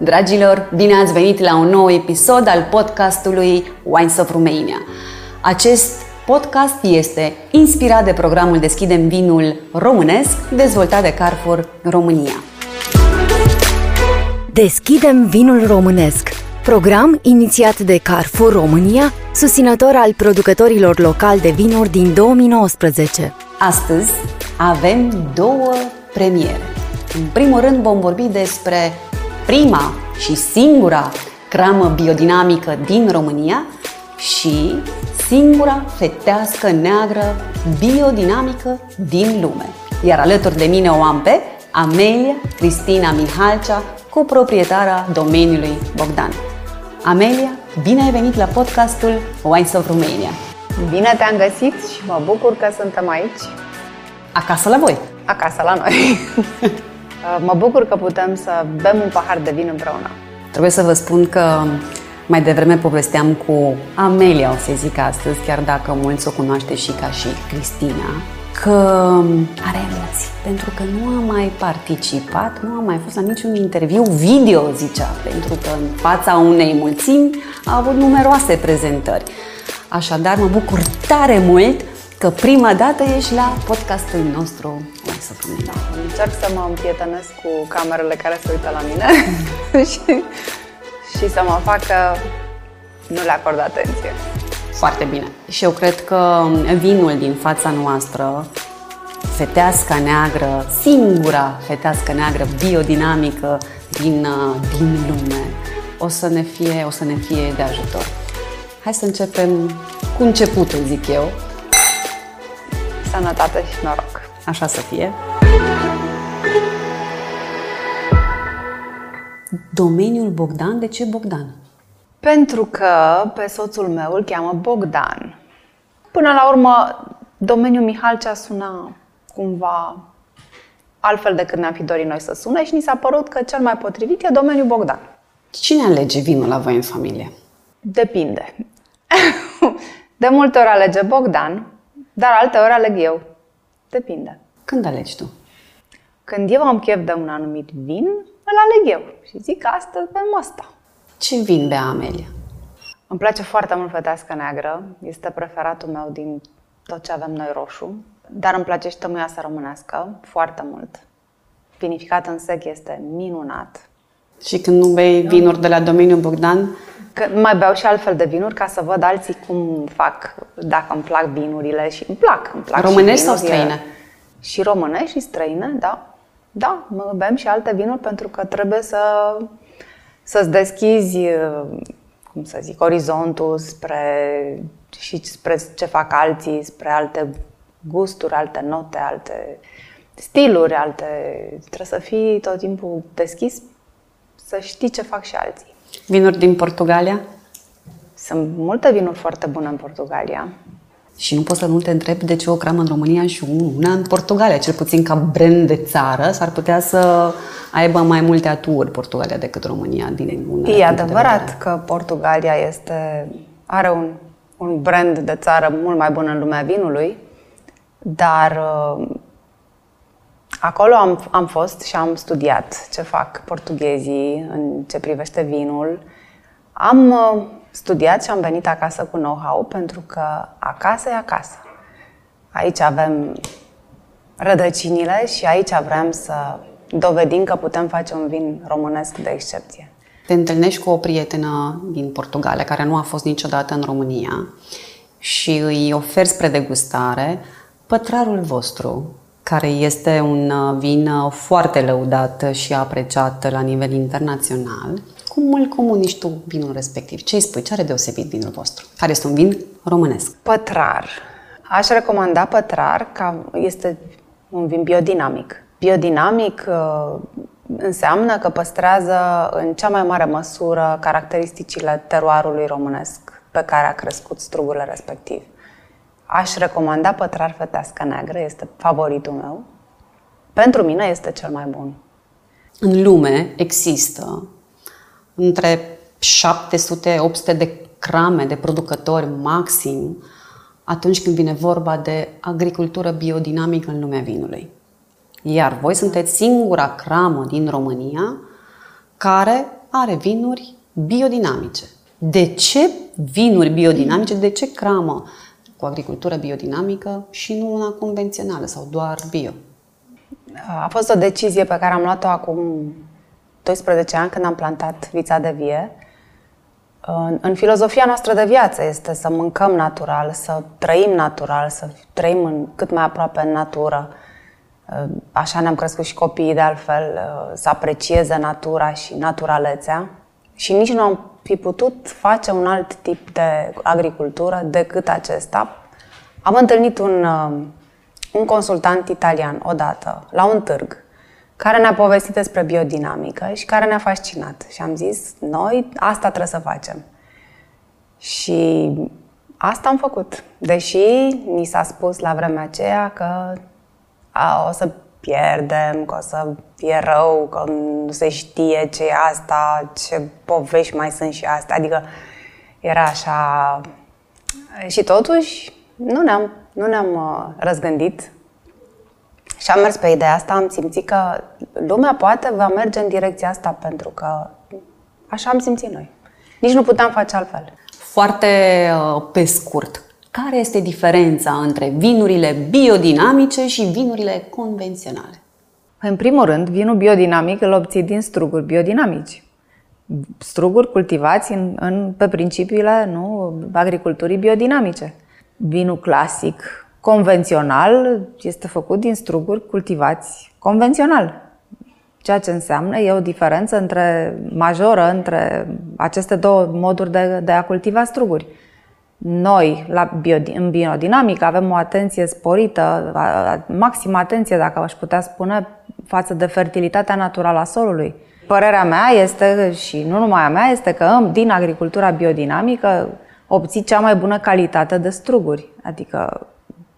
Dragilor, bine ați venit la un nou episod al podcastului Wines of Romania. Acest podcast este inspirat de programul Deschidem Vinul Românesc, dezvoltat de Carrefour România. Deschidem Vinul Românesc, program inițiat de Carrefour România, susținător al producătorilor locali de vinuri din 2019. Astăzi avem două premiere. În primul rând vom vorbi despre prima și singura cramă biodinamică din România și singura fetească neagră biodinamică din lume. Iar alături de mine o am pe Amelia Cristina Mihalcea, coproprietara domeniului Bogdan. Amelia, bine ai venit la podcastul Wines of Romania. Bine te-am găsit și mă bucur că suntem aici. Acasă la voi. Acasă la noi. mă bucur că putem să bem un pahar de vin împreună. Trebuie să vă spun că mai devreme povesteam cu Amelia, o să zic astăzi, chiar dacă mulți o cunoaște și ca și Cristina, că are emoții, pentru că nu a mai participat, nu a mai fost la niciun interviu video, zicea, pentru că în fața unei mulțimi a avut numeroase prezentări. Așadar, mă bucur tare mult că prima dată ești la podcastul nostru să Da, încerc să mă împietenesc cu camerele care se uită la mine și, și să mă facă nu le acord atenție. Foarte bine. Și eu cred că vinul din fața noastră, feteasca neagră, singura fetească neagră biodinamică din, din lume, o să ne fie, o să ne fie de ajutor. Hai să începem cu începutul, zic eu. Sănătate și noroc. Așa să fie. Domeniul Bogdan, de ce Bogdan? Pentru că pe soțul meu îl cheamă Bogdan. Până la urmă, domeniul Mihalcea suna cumva altfel decât ne-am fi dorit noi să sune și ni s-a părut că cel mai potrivit e domeniul Bogdan. Cine alege vinul la voi în familie? Depinde. De multe ori alege Bogdan, dar alte ori aleg eu. Depinde. Când alegi tu? Când eu am chef de un anumit vin, îl aleg eu și zic că astăzi bem asta. Ce vin bea Amelia? Îmi place foarte mult fetească neagră. Este preferatul meu din tot ce avem noi roșu. Dar îmi place și tămâiasa românească foarte mult. Vinificat în sec este minunat. Și când nu bei vinuri de la domeniul Bogdan? Că mai beau și altfel de vinuri ca să văd alții cum fac, dacă îmi plac vinurile și îmi plac. Îmi plac Românești sau străine? Și românești și străine, da. Da, mă bem și alte vinuri pentru că trebuie să, să-ți deschizi, cum să zic, orizontul spre, și spre ce fac alții, spre alte gusturi, alte note, alte stiluri, alte... Trebuie să fii tot timpul deschis să știi ce fac și alții. Vinuri din Portugalia? Sunt multe vinuri foarte bune în Portugalia. Și nu poți să nu te întrebi de ce o cramă în România și una în Portugalia. Cel puțin ca brand de țară s-ar putea să aibă mai multe aturi Portugalia decât România. Din e adevărat că Portugalia este, are un, un brand de țară mult mai bun în lumea vinului, dar uh, acolo am, am fost și am studiat ce fac portughezii în ce privește vinul. Am uh, studiat și am venit acasă cu know-how pentru că acasă e acasă. Aici avem rădăcinile și aici vrem să dovedim că putem face un vin românesc de excepție. Te întâlnești cu o prietenă din Portugalia care nu a fost niciodată în România și îi oferi spre degustare pătrarul vostru, care este un vin foarte lăudat și apreciat la nivel internațional cum îl comunici tu vinul respectiv? Ce îi spui? Ce are deosebit vinul vostru? Care este un vin românesc? Pătrar. Aș recomanda pătrar, ca este un vin biodinamic. Biodinamic uh, înseamnă că păstrează în cea mai mare măsură caracteristicile teroarului românesc pe care a crescut strugurile respectiv. Aș recomanda pătrar fetească neagră, este favoritul meu. Pentru mine este cel mai bun. În lume există între 700-800 de crame de producători maxim atunci când vine vorba de agricultură biodinamică în lumea vinului. Iar voi sunteți singura cramă din România care are vinuri biodinamice. De ce vinuri biodinamice? De ce cramă cu agricultură biodinamică și nu una convențională sau doar bio? A fost o decizie pe care am luat-o acum 12 ani când am plantat vița de vie. În, în filozofia noastră de viață este să mâncăm natural, să trăim natural, să trăim în, cât mai aproape în natură. Așa ne-am crescut și copiii de altfel, să aprecieze natura și naturalețea. Și nici nu am fi putut face un alt tip de agricultură decât acesta. Am întâlnit un, un consultant italian odată la un târg care ne-a povestit despre biodinamică și care ne-a fascinat. Și am zis, noi asta trebuie să facem. Și asta am făcut. Deși mi s-a spus la vremea aceea că a, o să pierdem, că o să fie rău, că nu se știe ce e asta, ce povești mai sunt și asta. Adică era așa... Și totuși nu ne-am, nu ne-am uh, răzgândit și am mers pe ideea asta, am simțit că lumea poate va merge în direcția asta pentru că așa am simțit noi. Nici nu puteam face altfel. Foarte uh, pe scurt, care este diferența între vinurile biodinamice și vinurile convenționale? În primul rând, vinul biodinamic îl obții din struguri biodinamici. Struguri cultivați în, în, pe principiile nu, agriculturii biodinamice. Vinul clasic, convențional este făcut din struguri cultivați convențional. Ceea ce înseamnă e o diferență între, majoră între aceste două moduri de, de a cultiva struguri. Noi, la bio, în biodinamică, avem o atenție sporită, maximă atenție, dacă aș putea spune, față de fertilitatea naturală a solului. Părerea mea este, și nu numai a mea, este că din agricultura biodinamică obții cea mai bună calitate de struguri. Adică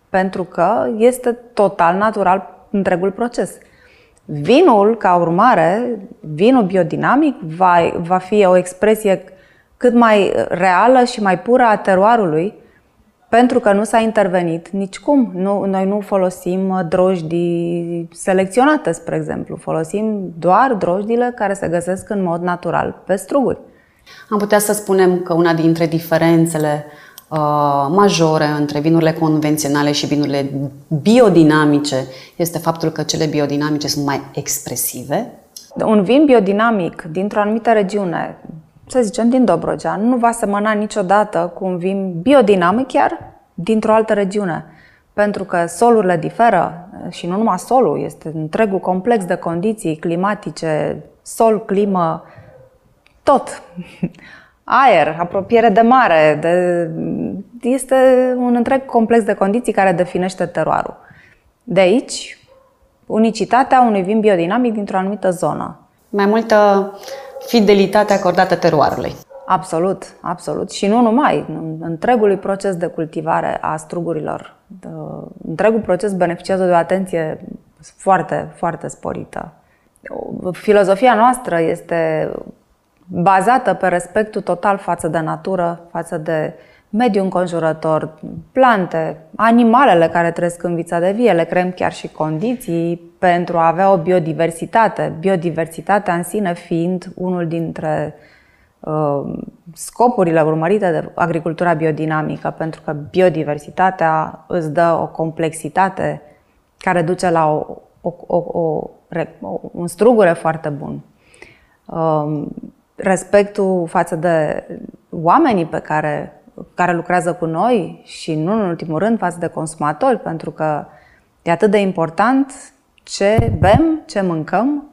pentru că este total natural întregul proces. Vinul, ca urmare, vinul biodinamic va, va fi o expresie cât mai reală și mai pură a teroarului, pentru că nu s-a intervenit nicicum. Nu, noi nu folosim drojdii selecționate, spre exemplu. Folosim doar drojdile care se găsesc în mod natural pe struguri. Am putea să spunem că una dintre diferențele uh, majore între vinurile convenționale și vinurile biodinamice este faptul că cele biodinamice sunt mai expresive. Un vin biodinamic dintr-o anumită regiune, să zicem din Dobrogea, nu va semăna niciodată cu un vin biodinamic chiar dintr-o altă regiune. Pentru că solurile diferă și nu numai solul, este întregul complex de condiții climatice, sol, climă, tot aer, apropiere de mare, de... este un întreg complex de condiții care definește teroarul. De aici, unicitatea unui vin biodinamic dintr-o anumită zonă. Mai multă fidelitate acordată teroarului. Absolut, absolut. Și nu numai. Întregului proces de cultivare a strugurilor, întregul proces beneficiază de o atenție foarte, foarte sporită. Filozofia noastră este bazată pe respectul total față de natură, față de mediul înconjurător, plante, animalele care trăiesc în vița de vie, le creăm chiar și condiții pentru a avea o biodiversitate. Biodiversitatea în sine fiind unul dintre uh, scopurile urmărite de agricultura biodinamică, pentru că biodiversitatea îți dă o complexitate care duce la o, o, o, o, un strugure foarte bun. Uh, respectul față de oamenii pe care, care lucrează cu noi și nu în ultimul rând față de consumatori, pentru că e atât de important ce bem, ce mâncăm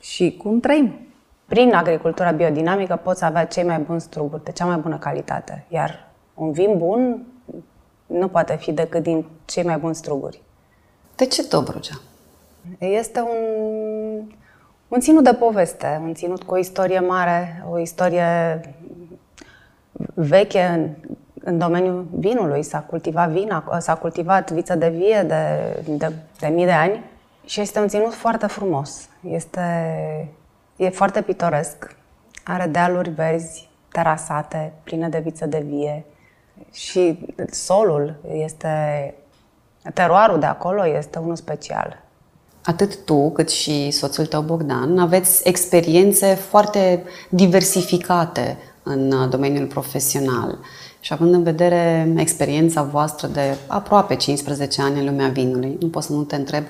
și cum trăim. Prin agricultura biodinamică poți avea cei mai buni struguri, de cea mai bună calitate, iar un vin bun nu poate fi decât din cei mai buni struguri. De ce Dobrogea? Este un un ținut de poveste, un ținut cu o istorie mare, o istorie veche în, în domeniul vinului. S-a cultivat vin, s-a cultivat viță de vie de, de, de mii de ani și este un ținut foarte frumos. Este, e foarte pitoresc. Are dealuri verzi, terasate, pline de viță de vie și solul este, teroarul de acolo este unul special. atât tu cât și soțul tău Bogdan aveți experiențe foarte diversificate în uh, domeniul profesional. Și având în vedere experiența voastră de aproape 15 ani în lumea vinului, nu pot să nu te întreb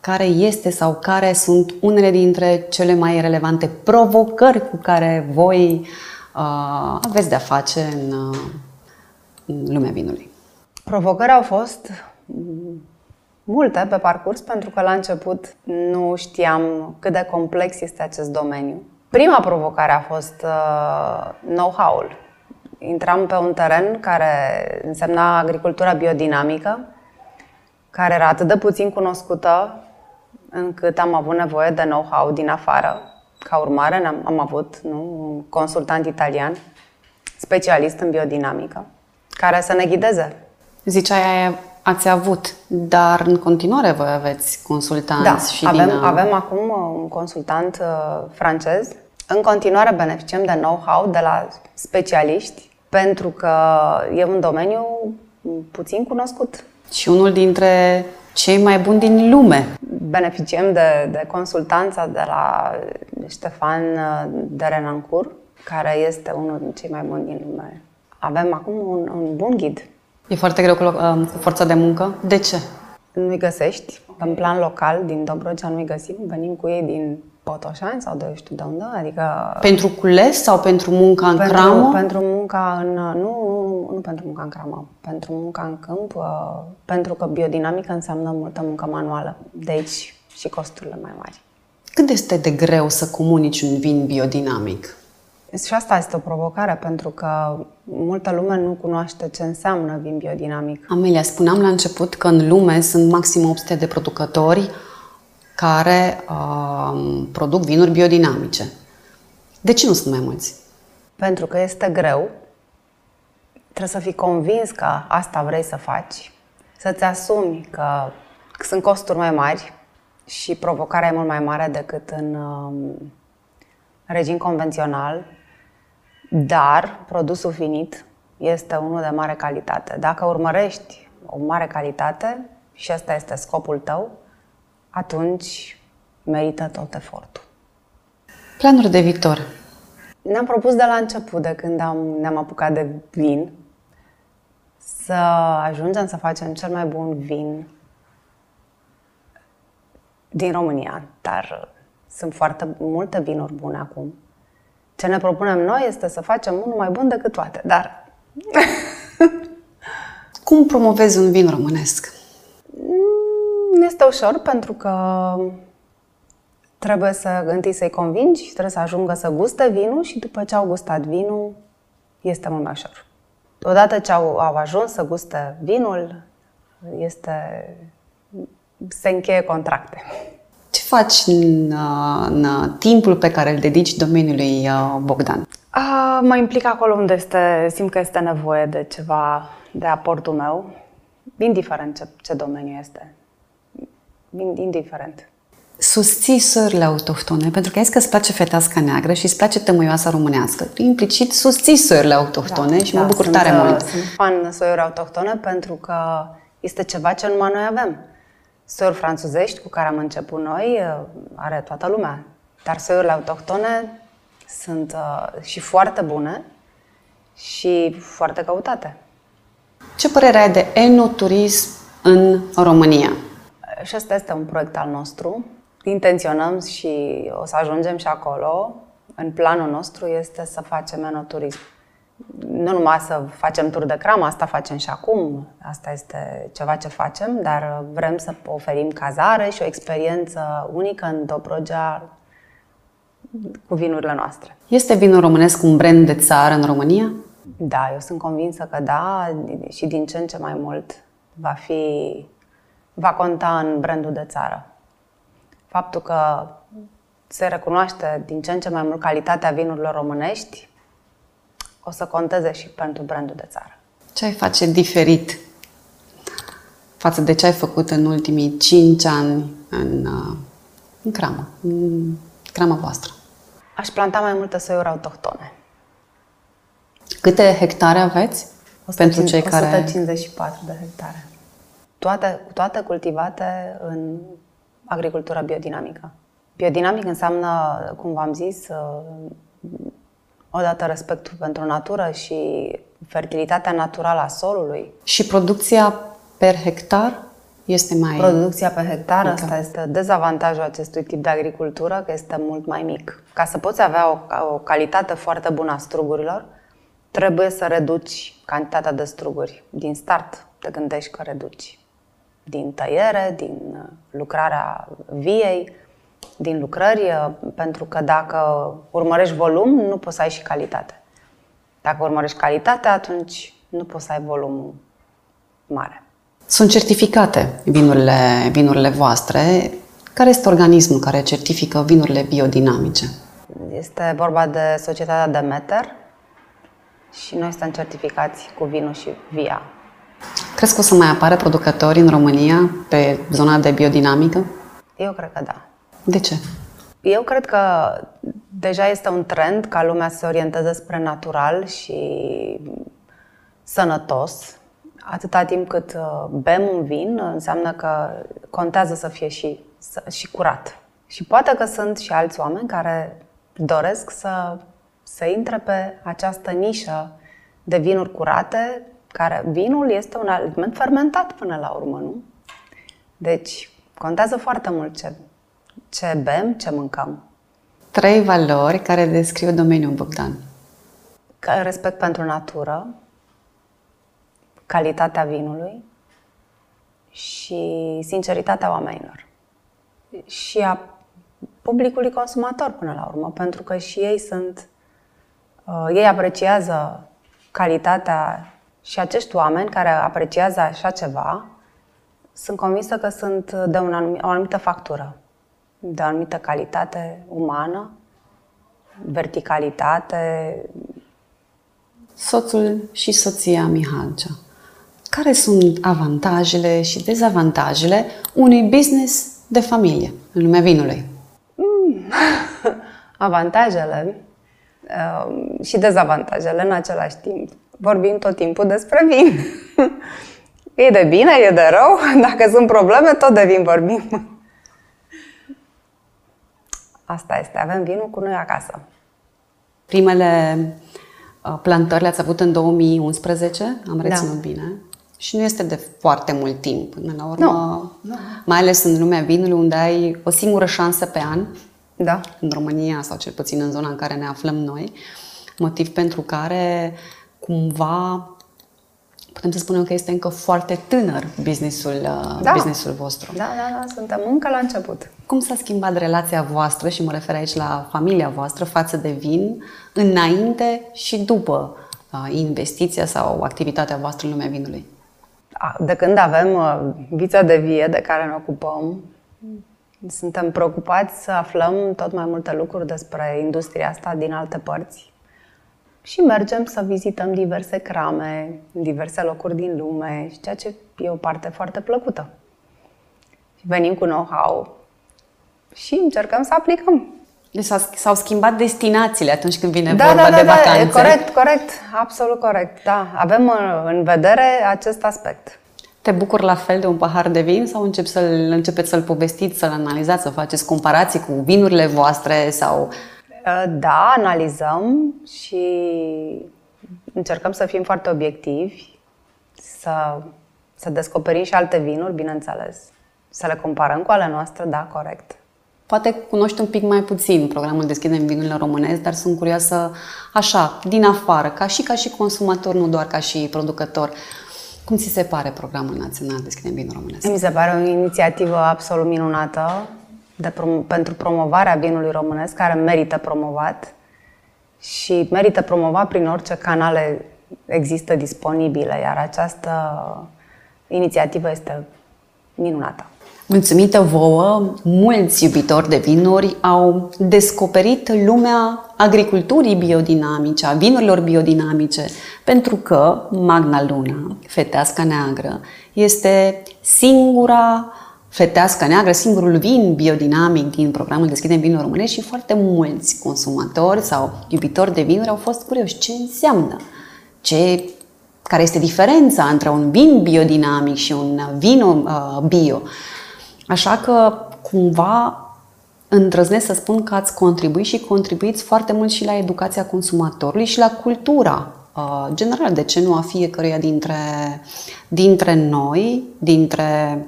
care este sau care sunt unele dintre cele mai relevante provocări cu care voi uh, aveți de-a face în, uh, în lumea vinului. Provocări au fost multe pe parcurs, pentru că la început nu știam cât de complex este acest domeniu. Prima provocare a fost uh, know-how-ul. Intram pe un teren care însemna agricultura biodinamică, care era atât de puțin cunoscută, încât am avut nevoie de know-how din afară. Ca urmare, am, am avut nu, un consultant italian, specialist în biodinamică, care să ne ghideze. Ziceai ați avut, dar în continuare voi aveți consultanți da, și avem, din... avem acum uh, un consultant uh, francez. În continuare beneficiem de know-how de la specialiști, pentru că e un domeniu puțin cunoscut. Și unul dintre cei mai buni din lume. Beneficiem de, de consultanța de la Ștefan uh, de Renancur, care este unul din cei mai buni din lume. Avem acum un, un bun ghid E foarte greu cu, uh, cu forța de muncă. De ce? Nu-i găsești. În plan local, din Dobrogea nu-i găsim. Venim cu ei din Potoșani sau de știu de unde, adică... Pentru cules sau pentru munca în pentru, cramă? Pentru munca în... Nu, nu, nu pentru munca în cramă. Pentru munca în câmp, uh, pentru că biodinamică înseamnă multă muncă manuală. De aici și costurile mai mari. Cât este de greu să comunici un vin biodinamic? Și asta este o provocare, pentru că multă lume nu cunoaște ce înseamnă vin biodinamic. Amelia, spuneam la început că în lume sunt maxim 800 de producători care uh, produc vinuri biodinamice. De ce nu sunt mai mulți? Pentru că este greu. Trebuie să fii convins că asta vrei să faci. Să-ți asumi că sunt costuri mai mari și provocarea e mult mai mare decât în uh, regim convențional dar produsul finit este unul de mare calitate. Dacă urmărești o mare calitate și asta este scopul tău, atunci merită tot efortul. Planuri de viitor. Ne-am propus de la început, de când am, ne-am apucat de vin, să ajungem să facem cel mai bun vin din România, dar sunt foarte multe vinuri bune acum. Ce ne propunem noi este să facem unul mai bun decât toate, dar... Cum promovezi un vin românesc? Mm, este ușor pentru că trebuie să întâi să-i convingi, trebuie să ajungă să guste vinul și după ce au gustat vinul, este mult mai ușor. Odată ce au, au ajuns să guste vinul, este se încheie contracte faci în, în timpul pe care îl dedici domeniului uh, Bogdan? A, mă implic acolo unde este, simt că este nevoie de ceva, de aportul meu, indiferent ce, ce domeniu este. Indiferent. Susții sările autohtone, pentru că ai zis că îți place feteasca neagră și îți place tămâioasa românească. Implicit susții sările autohtone da, și mă da, bucur tare sunt, mult. Sunt fan soiuri autohtone pentru că este ceva ce numai noi avem. Soiuri franțuzești cu care am început noi uh, are toată lumea, dar soiurile autohtone sunt uh, și foarte bune și foarte căutate. Ce părere ai de enoturism în România? Și asta este un proiect al nostru. Intenționăm și o să ajungem și acolo. În planul nostru este să facem enoturism nu numai să facem tur de cram, asta facem și acum, asta este ceva ce facem, dar vrem să oferim cazare și o experiență unică în Dobrogea cu vinurile noastre. Este vinul românesc un brand de țară în România? Da, eu sunt convinsă că da și din ce în ce mai mult va fi va conta în brandul de țară. Faptul că se recunoaște din ce în ce mai mult calitatea vinurilor românești o să conteze și pentru brandul de țară. Ce ai face diferit față de ce ai făcut în ultimii 5 ani în, uh, în cramă, în crama voastră? Aș planta mai multe soiuri autohtone. Câte hectare aveți 150, pentru cei 154 care... de hectare. Toate, toate cultivate în agricultura biodinamică. Biodinamic înseamnă, cum v-am zis, uh, odată respectul pentru natură și fertilitatea naturală a solului. Și producția per hectar este mai... Producția pe hectar, mică. asta este dezavantajul acestui tip de agricultură, că este mult mai mic. Ca să poți avea o, o calitate foarte bună a strugurilor, trebuie să reduci cantitatea de struguri. Din start te gândești că reduci. Din tăiere, din uh, lucrarea viei, din lucrări, uh, pentru că dacă urmărești volum, nu poți să ai și calitate. Dacă urmărești calitatea, atunci nu poți să ai volum mare. Sunt certificate vinurile, vinurile voastre. Care este organismul care certifică vinurile biodinamice? Este vorba de societatea Demeter și noi suntem certificați cu vinul și via. Crezi că o să mai apare producători în România pe zona de biodinamică? Eu cred că da. De ce? Eu cred că deja este un trend ca lumea să se orienteze spre natural și sănătos. Atâta timp cât uh, bem un vin, înseamnă că contează să fie și, și curat. Și poate că sunt și alți oameni care doresc să, să intre pe această nișă de vinuri curate, care vinul este un aliment fermentat până la urmă, nu? Deci, contează foarte mult ce ce bem, ce mâncăm. Trei valori care descriu domeniul Bogdan. Respect pentru natură, calitatea vinului și sinceritatea oamenilor. Și a publicului consumator până la urmă, pentru că și ei sunt, uh, ei apreciază calitatea și acești oameni care apreciază așa ceva, sunt convinsă că sunt de un anumit, o anumită factură de o anumită calitate umană, verticalitate. Soțul și soția Mihalcea. Care sunt avantajele și dezavantajele unui business de familie în lumea vinului? Mm. Avantajele uh, și dezavantajele în același timp. Vorbim tot timpul despre vin. e de bine, e de rău. Dacă sunt probleme, tot de vin vorbim. Asta este, avem vinul cu noi acasă. Primele uh, plantări le-ați avut în 2011, am da. reținut da. bine. Și nu este de foarte mult timp. Până la urmă, nu. mai ales în lumea vinului, unde ai o singură șansă pe an, da. în România sau cel puțin în zona în care ne aflăm noi, motiv pentru care cumva putem să spunem că este încă foarte tânăr businessul, uh, da. businessul vostru. Da, da, da, suntem încă la început. Cum s-a schimbat relația voastră, și mă refer aici la familia voastră, față de vin, înainte și după uh, investiția sau activitatea voastră în lumea vinului? De când avem uh, vița de vie de care ne ocupăm, suntem preocupați să aflăm tot mai multe lucruri despre industria asta din alte părți și mergem să vizităm diverse crame, diverse locuri din lume, și ceea ce e o parte foarte plăcută. Venim cu know-how și încercăm să aplicăm. Deci s-au schimbat destinațiile atunci când vine da, vorba da, da, de vacanțe. Da, corect, corect, absolut corect. Da, avem uh, în vedere acest aspect. Te bucur la fel de un pahar de vin sau încep să-l, începeți să-l povestiți, să-l analizați, să faceți comparații cu vinurile voastre sau Uh, da, analizăm și încercăm să fim foarte obiectivi, să, să descoperim și alte vinuri, bineînțeles, să le comparăm cu ale noastre, da, corect. Poate cunoști un pic mai puțin programul Deschidem Vinurile Românesc, dar sunt curioasă așa, din afară, ca și ca și consumator, nu doar ca și producător. Cum ți se pare programul național Deschidem Vinul Românesc? Mi se pare o inițiativă absolut minunată de prom- pentru promovarea vinului românesc, care merită promovat și merită promovat prin orice canale există disponibile, iar această inițiativă este minunată. Mulțumită vouă, mulți iubitori de vinuri au descoperit lumea agriculturii biodinamice, a vinurilor biodinamice, pentru că Magna Luna, fetească neagră, este singura fetească neagră, singurul vin biodinamic din programul Deschidem Vinul Românesc și foarte mulți consumatori sau iubitori de vinuri au fost curioși. Ce înseamnă, ce, care este diferența între un vin biodinamic și un vin uh, bio. Așa că cumva îndrăznesc să spun că ați contribuit și contribuiți foarte mult și la educația consumatorului și la cultura uh, generală, de ce nu a fiecăruia dintre, dintre noi, dintre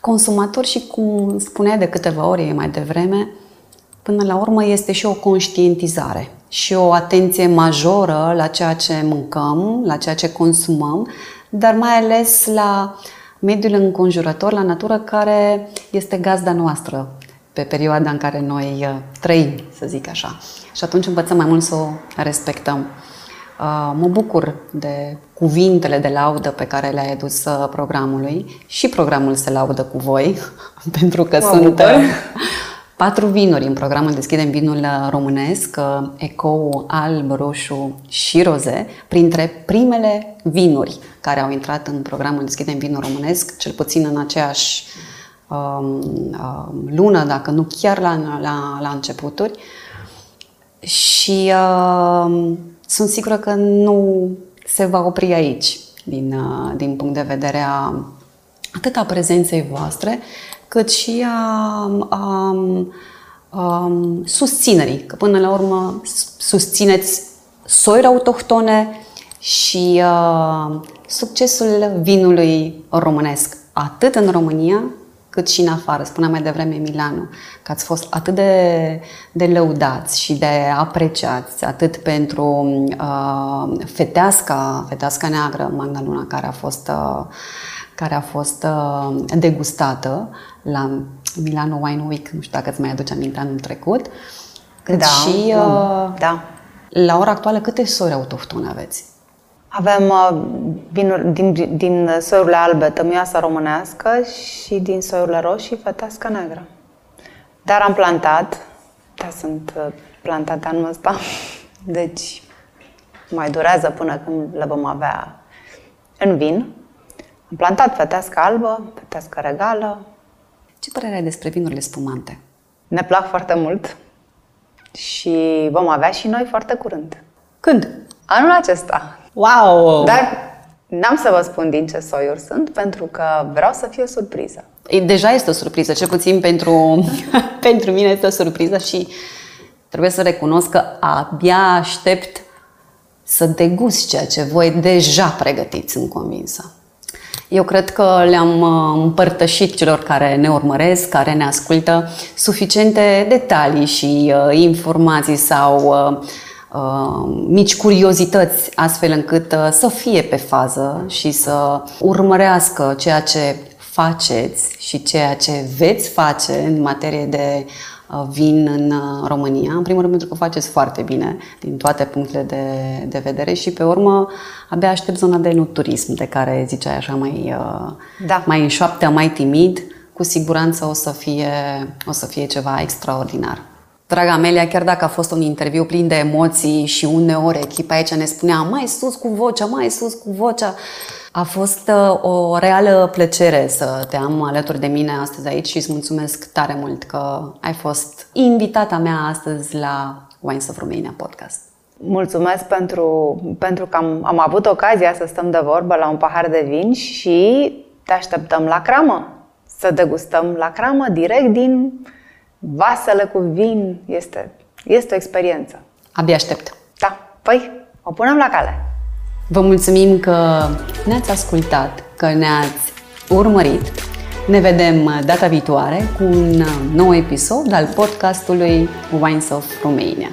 consumatori și, cum spunea de câteva ori mai devreme, până la urmă este și o conștientizare și o atenție majoră la ceea ce mâncăm, la ceea ce consumăm, dar mai ales la mediul înconjurător, la natură care este gazda noastră pe perioada în care noi uh, trăim, să zic așa. Și atunci învățăm mai mult să o respectăm. Uh, mă bucur de cuvintele de laudă pe care le-ai adus uh, programului și programul se laudă cu voi, pentru că mă sunt bucur. patru vinuri în programul Deschidem vinul românesc, Eco, alb, roșu și roze, printre primele vinuri care au intrat în programul Deschidem vinul românesc, cel puțin în aceeași um, um, lună, dacă nu chiar la, la, la începuturi. Și uh, sunt sigură că nu se va opri aici, din, uh, din punct de vedere a atât a prezenței voastre, cât și a, a, a susținerii. Că până la urmă susțineți soiuri autohtone și a, succesul vinului românesc, atât în România, cât și în afară. Spunea mai devreme Milano că ați fost atât de, de lăudați și de apreciați, atât pentru uh, feteasca, feteasca neagră, Magna Luna, care a fost, uh, care a fost uh, degustată la Milano Wine Week, nu știu dacă îți mai aduce aminte anul trecut, cât da, și uh, da. la ora actuală câte sori autohtone aveți? Avem uh, vinuri din, din soiurile albe, tămioasa românească și din soiurile roșii, fetească neagră. Dar am plantat, da, sunt uh, plantate anul ăsta, deci mai durează până când le vom avea în vin. Am plantat fetească albă, fetească regală. Ce părere ai despre vinurile spumante? Ne plac foarte mult și vom avea și noi foarte curând. Când? Anul acesta. Wow! Dar n-am să vă spun din ce soiuri sunt, pentru că vreau să fie o surpriză. Deja este o surpriză, cel puțin pentru, pentru mine este o surpriză și trebuie să recunosc că abia aștept să degust ceea ce voi deja pregătiți, sunt convinsă. Eu cred că le-am uh, împărtășit celor care ne urmăresc, care ne ascultă, suficiente detalii și uh, informații sau uh, Uh, mici curiozități, astfel încât uh, să fie pe fază și să urmărească ceea ce faceți și ceea ce veți face în materie de uh, vin în România. În primul rând pentru că faceți foarte bine din toate punctele de, de vedere și pe urmă abia aștept zona de turism de care ziceai așa mai, da. mai în șoaptea, mai timid. Cu siguranță o să fie, o să fie ceva extraordinar. Draga Amelia, chiar dacă a fost un interviu plin de emoții și uneori echipa aici ne spunea mai sus cu vocea, mai sus cu vocea, a fost uh, o reală plăcere să te am alături de mine astăzi aici și îți mulțumesc tare mult că ai fost invitata mea astăzi la Wines of Romania podcast. Mulțumesc pentru, pentru că am, am avut ocazia să stăm de vorbă la un pahar de vin și te așteptăm la cramă. Să degustăm la cramă direct din vasele cu vin, este, este o experiență. Abia aștept. Da, păi, o punem la cale. Vă mulțumim că ne-ați ascultat, că ne-ați urmărit. Ne vedem data viitoare cu un nou episod al podcastului Wines of Romania.